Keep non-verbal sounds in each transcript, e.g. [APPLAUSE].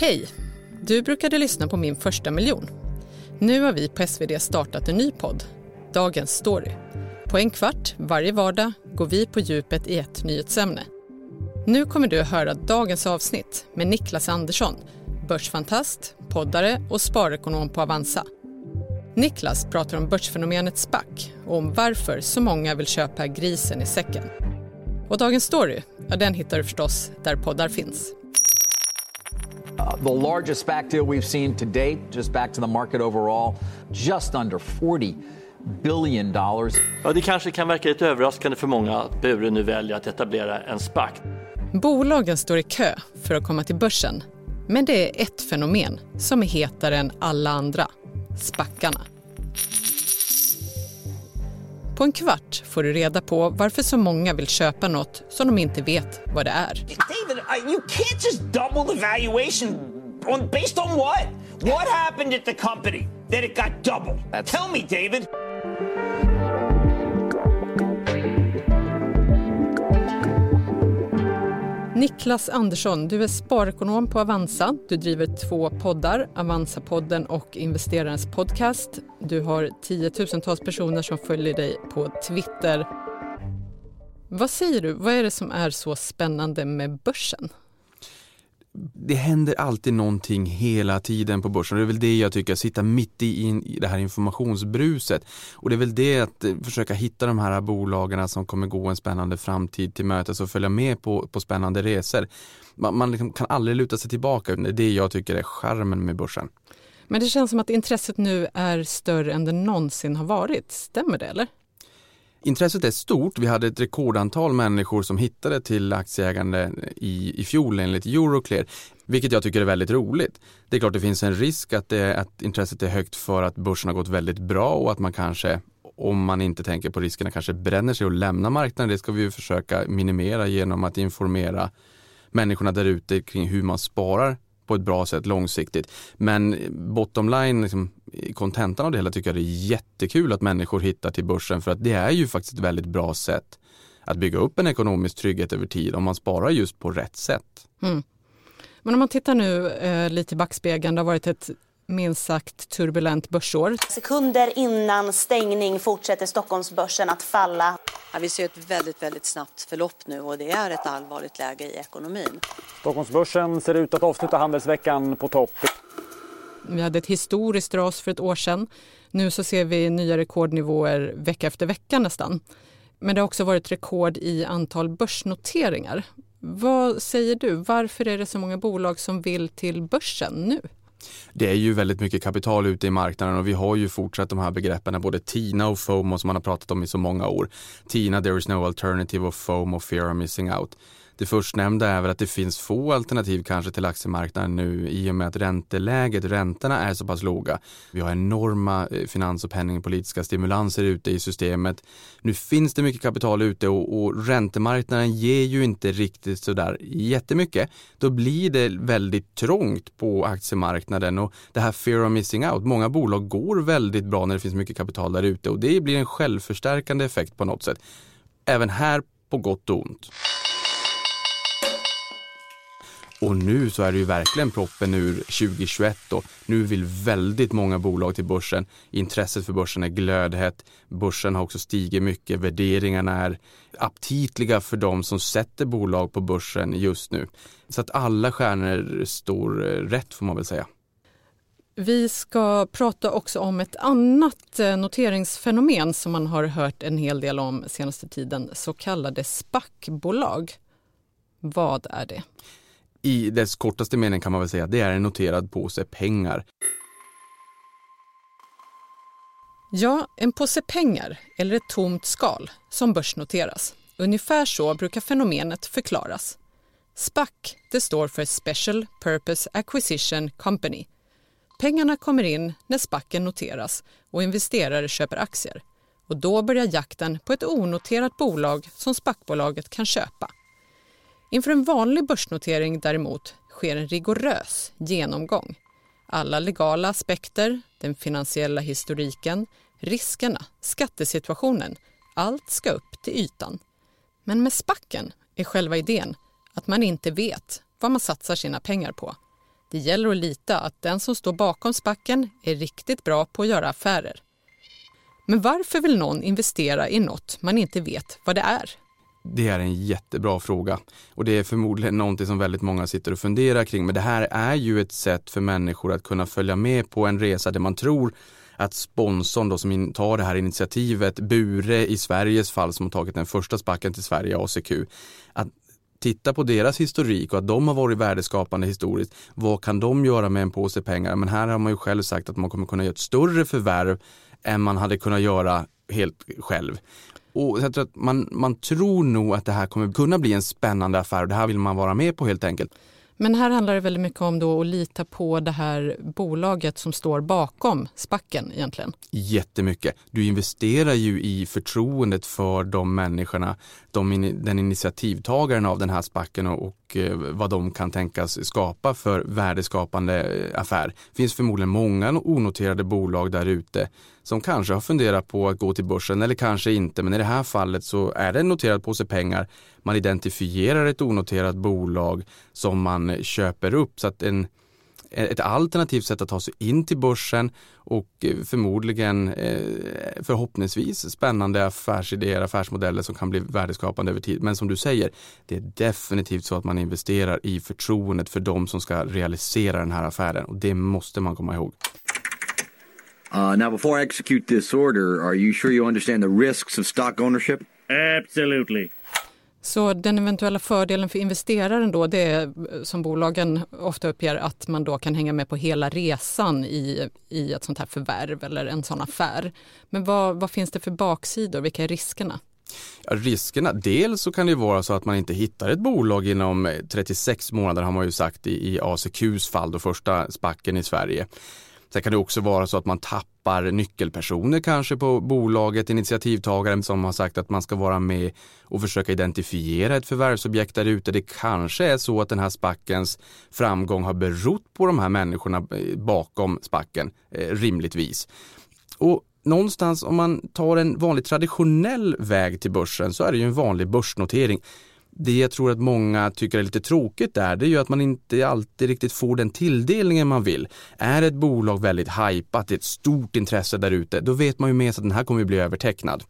Hej! Du brukade lyssna på Min första miljon. Nu har vi på SvD startat en ny podd, Dagens story. På en kvart varje vardag går vi på djupet i ett nyhetsämne. Nu kommer du att höra dagens avsnitt med Niklas Andersson, börsfantast, poddare och sparekonom på Avanza. Niklas pratar om börsfenomenet SPAC och om varför så många vill köpa grisen i säcken. Och Dagens story, ja, den hittar du förstås där poddar finns. Uh, the largest SPAC deal we've seen to date, just back to the market overall, just under 40 billion dollars. Ja, det kanske kan verka lite överraskande för många att Bure nu väljer att etablera en SPAC. Bolagen står i kö för att komma till börsen. Men det är ett fenomen som är hetare än alla andra. SPACarna. På en kvart får du reda på varför så många vill köpa något som de inte vet vad det är. David, I, you can't just double the valuation on, based on what? What happened at the company that it got double? Tell me, David. Niklas Andersson, du är sparekonom på Avanza. Du driver två poddar, Avanza-podden och Investerarens podcast. Du har tiotusentals personer som följer dig på Twitter. Vad säger du, vad är det som är så spännande med börsen? Det händer alltid någonting hela tiden på börsen. Det är väl det jag tycker, att sitta mitt i, i det här informationsbruset. Och det är väl det att eh, försöka hitta de här bolagen som kommer gå en spännande framtid till mötes och följa med på, på spännande resor. Man, man liksom kan aldrig luta sig tillbaka. Det är det jag tycker är charmen med börsen. Men det känns som att intresset nu är större än det någonsin har varit. Stämmer det eller? Intresset är stort. Vi hade ett rekordantal människor som hittade till aktieägande i, i fjol enligt Euroclear, vilket jag tycker är väldigt roligt. Det är klart det finns en risk att, det, att intresset är högt för att börsen har gått väldigt bra och att man kanske om man inte tänker på riskerna kanske bränner sig och lämnar marknaden. Det ska vi försöka minimera genom att informera människorna där ute kring hur man sparar på ett bra sätt långsiktigt. Men bottom line, liksom, kontentan av det hela tycker jag det är jättekul att människor hittar till börsen för att det är ju faktiskt ett väldigt bra sätt att bygga upp en ekonomisk trygghet över tid om man sparar just på rätt sätt. Mm. Men om man tittar nu eh, lite i backspegeln, det har varit ett minst sagt turbulent börsår. Sekunder innan stängning fortsätter Stockholmsbörsen att falla. Ja, vi ser ett väldigt, väldigt snabbt förlopp nu och det är ett allvarligt läge i ekonomin. Stockholmsbörsen ser ut att avsluta handelsveckan på topp. Vi hade ett historiskt ras för ett år sedan. Nu så ser vi nya rekordnivåer vecka efter vecka nästan. Men det har också varit rekord i antal börsnoteringar. Vad säger du? Varför är det så många bolag som vill till börsen nu? Det är ju väldigt mycket kapital ute i marknaden och vi har ju fortsatt de här begreppen både TINA och FOMO som man har pratat om i så många år. TINA, there is no alternative och FOMO, fear of missing out. Det förstnämnda är väl att det finns få alternativ kanske till aktiemarknaden nu i och med att ränteläget, räntorna är så pass låga. Vi har enorma eh, finans och penningpolitiska stimulanser ute i systemet. Nu finns det mycket kapital ute och, och räntemarknaden ger ju inte riktigt sådär jättemycket. Då blir det väldigt trångt på aktiemarknaden och det här fear of missing out. Många bolag går väldigt bra när det finns mycket kapital där ute och det blir en självförstärkande effekt på något sätt. Även här på gott och ont. Och nu så är det ju verkligen proppen ur 2021 och nu vill väldigt många bolag till börsen. Intresset för börsen är glödhett. Börsen har också stigit mycket. Värderingarna är aptitliga för de som sätter bolag på börsen just nu. Så att alla stjärnor står eh, rätt får man väl säga. Vi ska prata också om ett annat eh, noteringsfenomen som man har hört en hel del om senaste tiden, så kallade SPAC-bolag. Vad är det? I dess kortaste mening kan man väl säga att det är en noterad påse pengar. Ja, en påse pengar eller ett tomt skal som börsnoteras. Ungefär så brukar fenomenet förklaras. SPAC det står för Special Purpose Acquisition Company. Pengarna kommer in när SPACen noteras och investerare köper aktier. Och då börjar jakten på ett onoterat bolag som SPAC-bolaget kan köpa. Inför en vanlig börsnotering däremot sker en rigorös genomgång. Alla legala aspekter, den finansiella historiken, riskerna, skattesituationen, allt ska upp till ytan. Men med spacken är själva idén att man inte vet vad man satsar sina pengar på. Det gäller att lita att den som står bakom spacken är riktigt bra på att göra affärer. Men varför vill någon investera i något man inte vet vad det är? Det är en jättebra fråga och det är förmodligen någonting som väldigt många sitter och funderar kring. Men det här är ju ett sätt för människor att kunna följa med på en resa där man tror att sponsorn då som tar det här initiativet, Bure i Sveriges fall som har tagit den första spacken till Sverige, ACQ, att titta på deras historik och att de har varit värdeskapande historiskt. Vad kan de göra med en påse pengar? Men här har man ju själv sagt att man kommer kunna göra ett större förvärv än man hade kunnat göra helt själv. Och tror att man, man tror nog att det här kommer kunna bli en spännande affär och det här vill man vara med på helt enkelt. Men här handlar det väldigt mycket om då att lita på det här bolaget som står bakom spacken egentligen. Jättemycket. Du investerar ju i förtroendet för de människorna, de, den initiativtagaren av den här spacken och, och eh, vad de kan tänkas skapa för värdeskapande eh, affär. Det finns förmodligen många onoterade bolag där ute som kanske har funderat på att gå till börsen eller kanske inte. Men i det här fallet så är det en noterad påse pengar. Man identifierar ett onoterat bolag som man köper upp så att en ett alternativt sätt att ta sig in till börsen och eh, förmodligen eh, förhoppningsvis spännande affärsidéer, affärsmodeller som kan bli värdeskapande över tid. Men som du säger, det är definitivt så att man investerar i förtroendet för de som ska realisera den här affären och det måste man komma ihåg. Uh, now, before I execute this order, are you sure you understand the risks of stock ownership? Absolutely. Så den eventuella fördelen för investeraren då, det är som bolagen ofta uppger att man då kan hänga med på hela resan i, i ett sånt här förvärv eller en sån affär. Men vad, vad finns det för baksidor? Vilka är riskerna? Ja, riskerna, dels så kan det vara så att man inte hittar ett bolag inom 36 månader har man ju sagt i, i ACQs fall, då första spacken i Sverige. Sen kan det också vara så att man tappar nyckelpersoner kanske på bolaget, initiativtagaren som har sagt att man ska vara med och försöka identifiera ett förvärvsobjekt där ute. Det kanske är så att den här spackens framgång har berott på de här människorna eh, bakom spacken, eh, rimligtvis. Och någonstans om man tar en vanlig traditionell väg till börsen så är det ju en vanlig börsnotering det jag tror att många tycker är lite tråkigt där, det är ju att man inte alltid riktigt får den tilldelningen man vill. Är ett bolag väldigt hajpat, det är ett stort intresse där ute, då vet man ju med sig att den här kommer att bli övertecknad.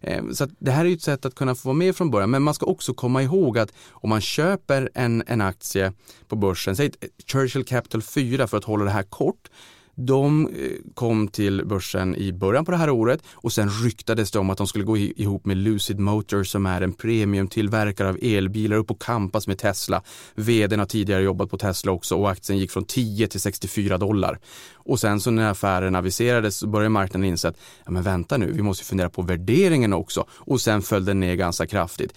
Ehm, så det här är ju ett sätt att kunna få vara med från början, men man ska också komma ihåg att om man köper en, en aktie på börsen, säg Churchill Capital 4 för att hålla det här kort, de eh, kom till börsen i början på det här året och sen ryktades det om att de skulle gå ihop med Lucid Motors som är en premiumtillverkare av elbilar upp och kampas med Tesla. Vdn har tidigare jobbat på Tesla också och aktien gick från 10 till 64 dollar. Och sen så när affären aviserades så började marknaden inse att ja, men vänta nu, vi måste fundera på värderingen också och sen föll den ner ganska kraftigt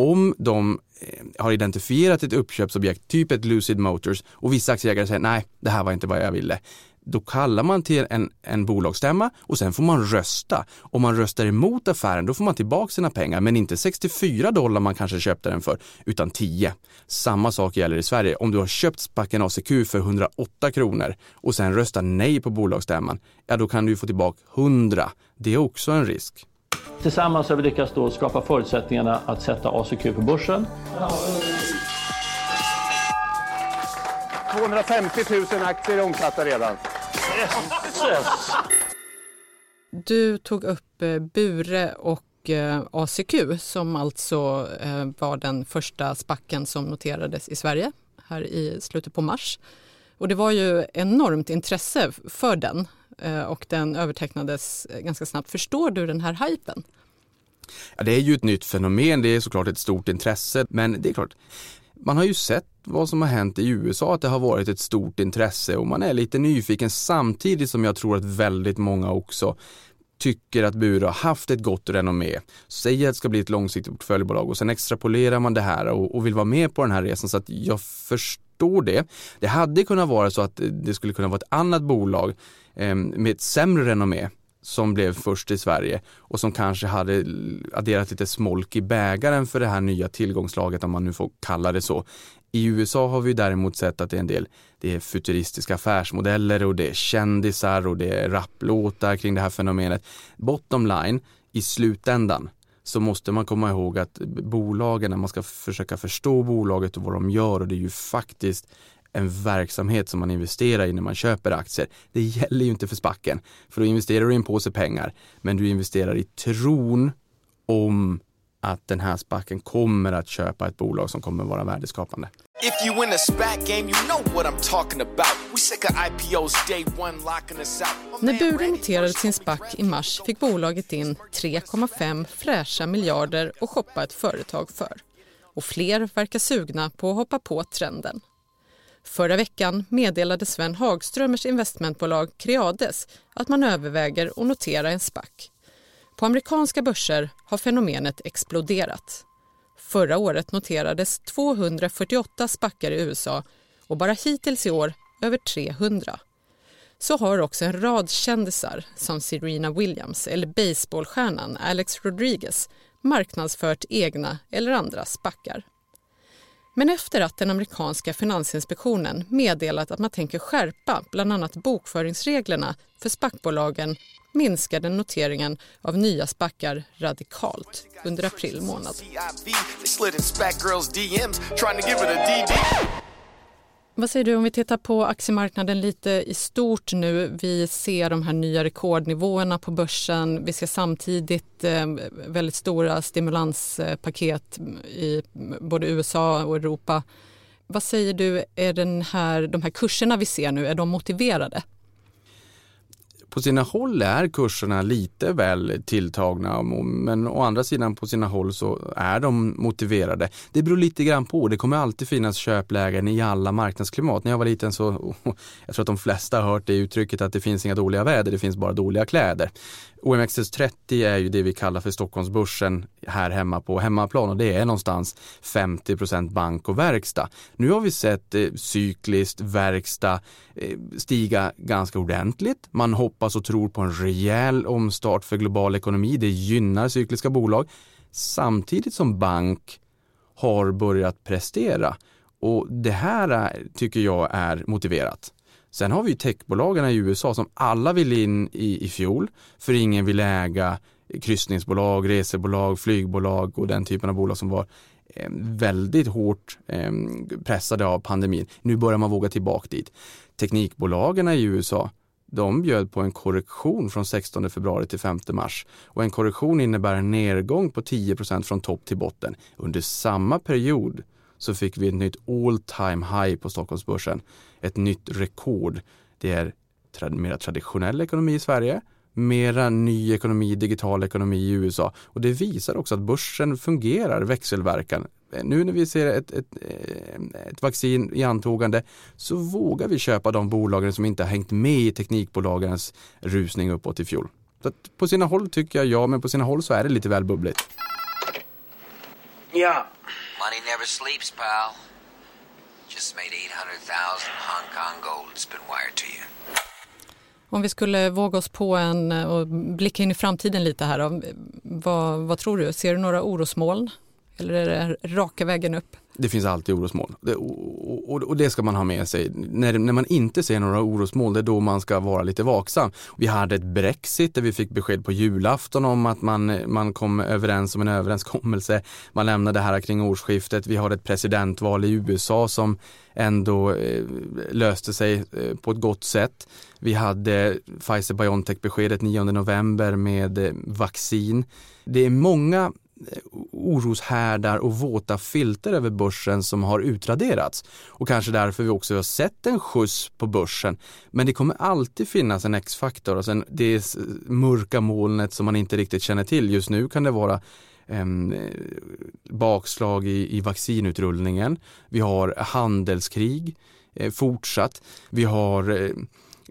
om de eh, har identifierat ett uppköpsobjekt, typ ett Lucid Motors och vissa aktieägare säger nej, det här var inte vad jag ville då kallar man till en, en bolagsstämma och sen får man rösta. Om man röstar emot affären då får man tillbaka sina pengar men inte 64 dollar man kanske köpte den för utan 10. Samma sak gäller i Sverige. Om du har köpt spacken ACQ för 108 kronor och sen röstar nej på bolagsstämman, ja då kan du få tillbaka 100. Det är också en risk. Tillsammans har vi lyckats då skapa förutsättningarna att sätta ACQ på börsen. 250 000 aktier omsatta redan. Yes. Du tog upp eh, Bure och eh, ACQ som alltså eh, var den första spacken som noterades i Sverige här i slutet på mars. Och det var ju enormt intresse för den och den övertecknades ganska snabbt. Förstår du den här hypen? Ja, det är ju ett nytt fenomen, det är såklart ett stort intresse, men det är klart, man har ju sett vad som har hänt i USA, att det har varit ett stort intresse och man är lite nyfiken samtidigt som jag tror att väldigt många också tycker att Bure har haft ett gott renommé, säger att det ska bli ett långsiktigt portföljbolag och sen extrapolerar man det här och, och vill vara med på den här resan så att jag förstår det. Det hade kunnat vara så att det skulle kunna vara ett annat bolag eh, med ett sämre renommé som blev först i Sverige och som kanske hade adderat lite smolk i bägaren för det här nya tillgångslaget om man nu får kalla det så. I USA har vi däremot sett att det är en del det är futuristiska affärsmodeller och det är kändisar och det är rapplåtar kring det här fenomenet. Bottom line, i slutändan så måste man komma ihåg att bolagen, när man ska försöka förstå bolaget och vad de gör och det är ju faktiskt en verksamhet som man investerar i när man köper aktier. Det gäller ju inte för spacken, för då investerar du i en påse pengar, men du investerar i tron om att den här spacken kommer att köpa ett bolag som kommer att vara värdeskapande. If you win a SPAC game, you know what I'm talking about. We sick of IPOs day one locking us out. När Bure noterade sin SPAC i mars fick bolaget in 3,5 fräscha miljarder att shoppa ett företag för. Och fler verkar sugna på att hoppa på trenden. Förra veckan meddelade Sven Hagströmers investmentbolag Creades att man överväger att notera en SPAC. På amerikanska börser har fenomenet exploderat. Förra året noterades 248 spackar i USA och bara hittills i år över 300. Så har också en rad kändisar som Serena Williams eller baseballstjärnan Alex Rodriguez marknadsfört egna eller andra spackar. Men efter att den amerikanska finansinspektionen meddelat att man tänker skärpa bland annat bokföringsreglerna för spackbolagen minskade noteringen av nya spackar radikalt under april månad. Vad säger du om vi tittar på aktiemarknaden lite i stort nu? Vi ser de här nya rekordnivåerna på börsen. Vi ser samtidigt eh, väldigt stora stimulanspaket eh, i både USA och Europa. Vad säger du, är den här, de här kurserna vi ser nu, är de motiverade? På sina håll är kurserna lite väl tilltagna men å andra sidan på sina håll så är de motiverade. Det beror lite grann på. Det kommer alltid finnas köplägen i alla marknadsklimat. När jag var liten så, [LAUGHS] jag tror att de flesta har hört det uttrycket att det finns inga dåliga väder, det finns bara dåliga kläder. OMXS30 är ju det vi kallar för Stockholmsbörsen här hemma på hemmaplan och det är någonstans 50% bank och verkstad. Nu har vi sett eh, cykliskt verkstad eh, stiga ganska ordentligt. Man hoppas och tror på en rejäl omstart för global ekonomi. Det gynnar cykliska bolag samtidigt som bank har börjat prestera och det här är, tycker jag är motiverat. Sen har vi techbolagen i USA som alla vill in i, i fjol för ingen vill äga kryssningsbolag, resebolag, flygbolag och den typen av bolag som var eh, väldigt hårt eh, pressade av pandemin. Nu börjar man våga tillbaka dit. Teknikbolagen i USA de bjöd på en korrektion från 16 februari till 5 mars och en korrektion innebär en nedgång på 10% från topp till botten. Under samma period så fick vi ett nytt all time high på Stockholmsbörsen. Ett nytt rekord. Det är mer mera traditionell ekonomi i Sverige, mera ny ekonomi, digital ekonomi i USA. Och det visar också att börsen fungerar, växelverkan. Nu när vi ser ett, ett, ett vaccin i antågande så vågar vi köpa de bolagen som inte har hängt med i teknikbolagens rusning uppåt i fjol. Så på sina håll tycker jag ja, men på sina håll så är det lite väl bubbligt. Ja, Money never sleeps, pal. Just made 800,000 Hong Kong gold. It's been wired to you. Om vi skulle våga oss på en eh, och blicka in i framtiden lite här, vad, vad tror du? Ser du några orosmoln? Eller är det raka vägen upp? Det finns alltid orosmoln det, och, och, och, det ska man ha med sig. När, när man inte ser några orosmoln, det är då man ska vara lite vaksam. Vi hade ett Brexit där vi fick besked på julafton om att man, man kom överens om en överenskommelse. Man lämnade det här kring årsskiftet. Vi har ett presidentval i USA som ändå eh, löste sig eh, på ett gott sätt. Vi hade Pfizer-Biontech-beskedet 9 november med eh, vaccin. Det är många oroshärdar och våta filter över börsen som har utraderats. Och kanske därför vi också har sett en skjuts på börsen. Men det kommer alltid finnas en X-faktor alltså det mörka molnet som man inte riktigt känner till. Just nu kan det vara ehm, bakslag i, i vaccinutrullningen. Vi har handelskrig eh, fortsatt. Vi har eh,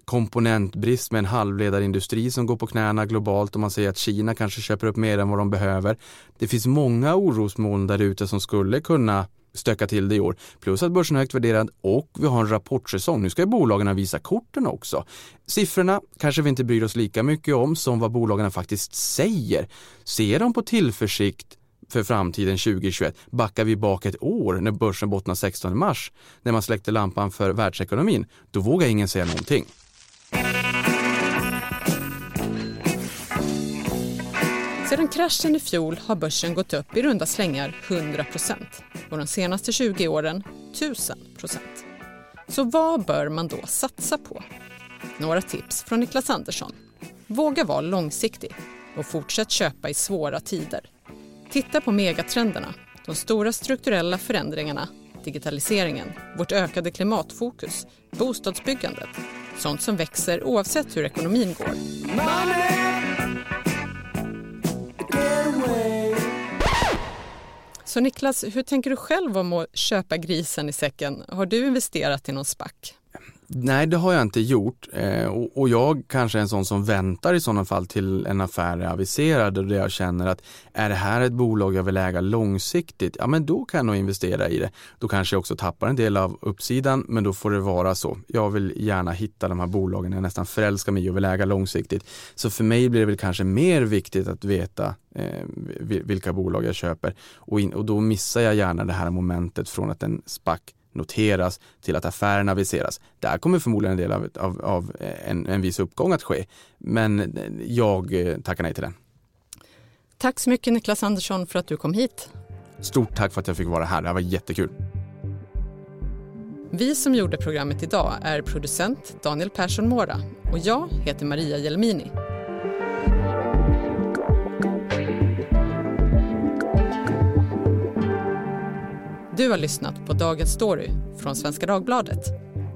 komponentbrist med en halvledarindustri som går på knäna globalt och man säger att Kina kanske köper upp mer än vad de behöver. Det finns många orosmoln där ute som skulle kunna stöka till det i år. Plus att börsen är högt värderad och vi har en rapportsäsong. Nu ska bolagen visa korten också. Siffrorna kanske vi inte bryr oss lika mycket om som vad bolagen faktiskt säger. Ser de på tillförsikt för framtiden 2021 backar vi bak ett år när börsen bottnar 16 mars när man släckte lampan för världsekonomin. Då vågar ingen säga någonting. Sedan kraschen i fjol har börsen gått upp i runda slängar 100% och de senaste 20 åren 1000% Så vad bör man då satsa på? Några tips från Niklas Andersson. Våga vara långsiktig och fortsätt köpa i svåra tider. Titta på megatrenderna, de stora strukturella förändringarna, digitaliseringen, vårt ökade klimatfokus, bostadsbyggandet, sånt som växer oavsett hur ekonomin går. Så Niklas, hur tänker du själv om att köpa grisen i säcken? Har du investerat i någon spack? Nej, det har jag inte gjort eh, och, och, jag kanske är en sån som väntar i sådana fall till en affär är aviserad och där jag känner att är det här ett bolag jag vill äga långsiktigt, ja men då kan jag nog investera i det. Då kanske jag också tappar en del av uppsidan, men då får det vara så. Jag vill gärna hitta de här bolagen jag nästan förälskar mig i och vill äga långsiktigt. Så för mig blir det väl kanske mer viktigt att veta eh, vilka bolag jag köper och, in, och då missar jag gärna det här momentet från att en SPAC noteras till att affären aviseras. Där kommer förmodligen en del av, av, av en, en viss uppgång att ske. Men jag eh, tackar nej till den. Tack så mycket Niklas Andersson för att du kom hit. Stort tack för att jag fick vara här. Det var jättekul. Vi som gjorde programmet idag är producent Daniel Persson Mora och jag heter Maria Jelmini. Du har lyssnat på Dagens Story från Svenska Dagbladet.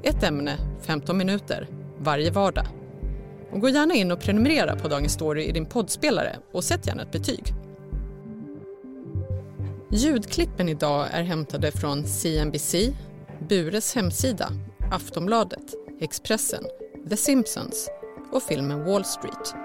Ett ämne, 15 minuter, varje vardag. Och gå gärna in och prenumerera på Dagens Story i din poddspelare och sätt gärna ett betyg. Ljudklippen idag är hämtade från CNBC, Bures hemsida, Aftonbladet, Expressen, The Simpsons och filmen Wall Street.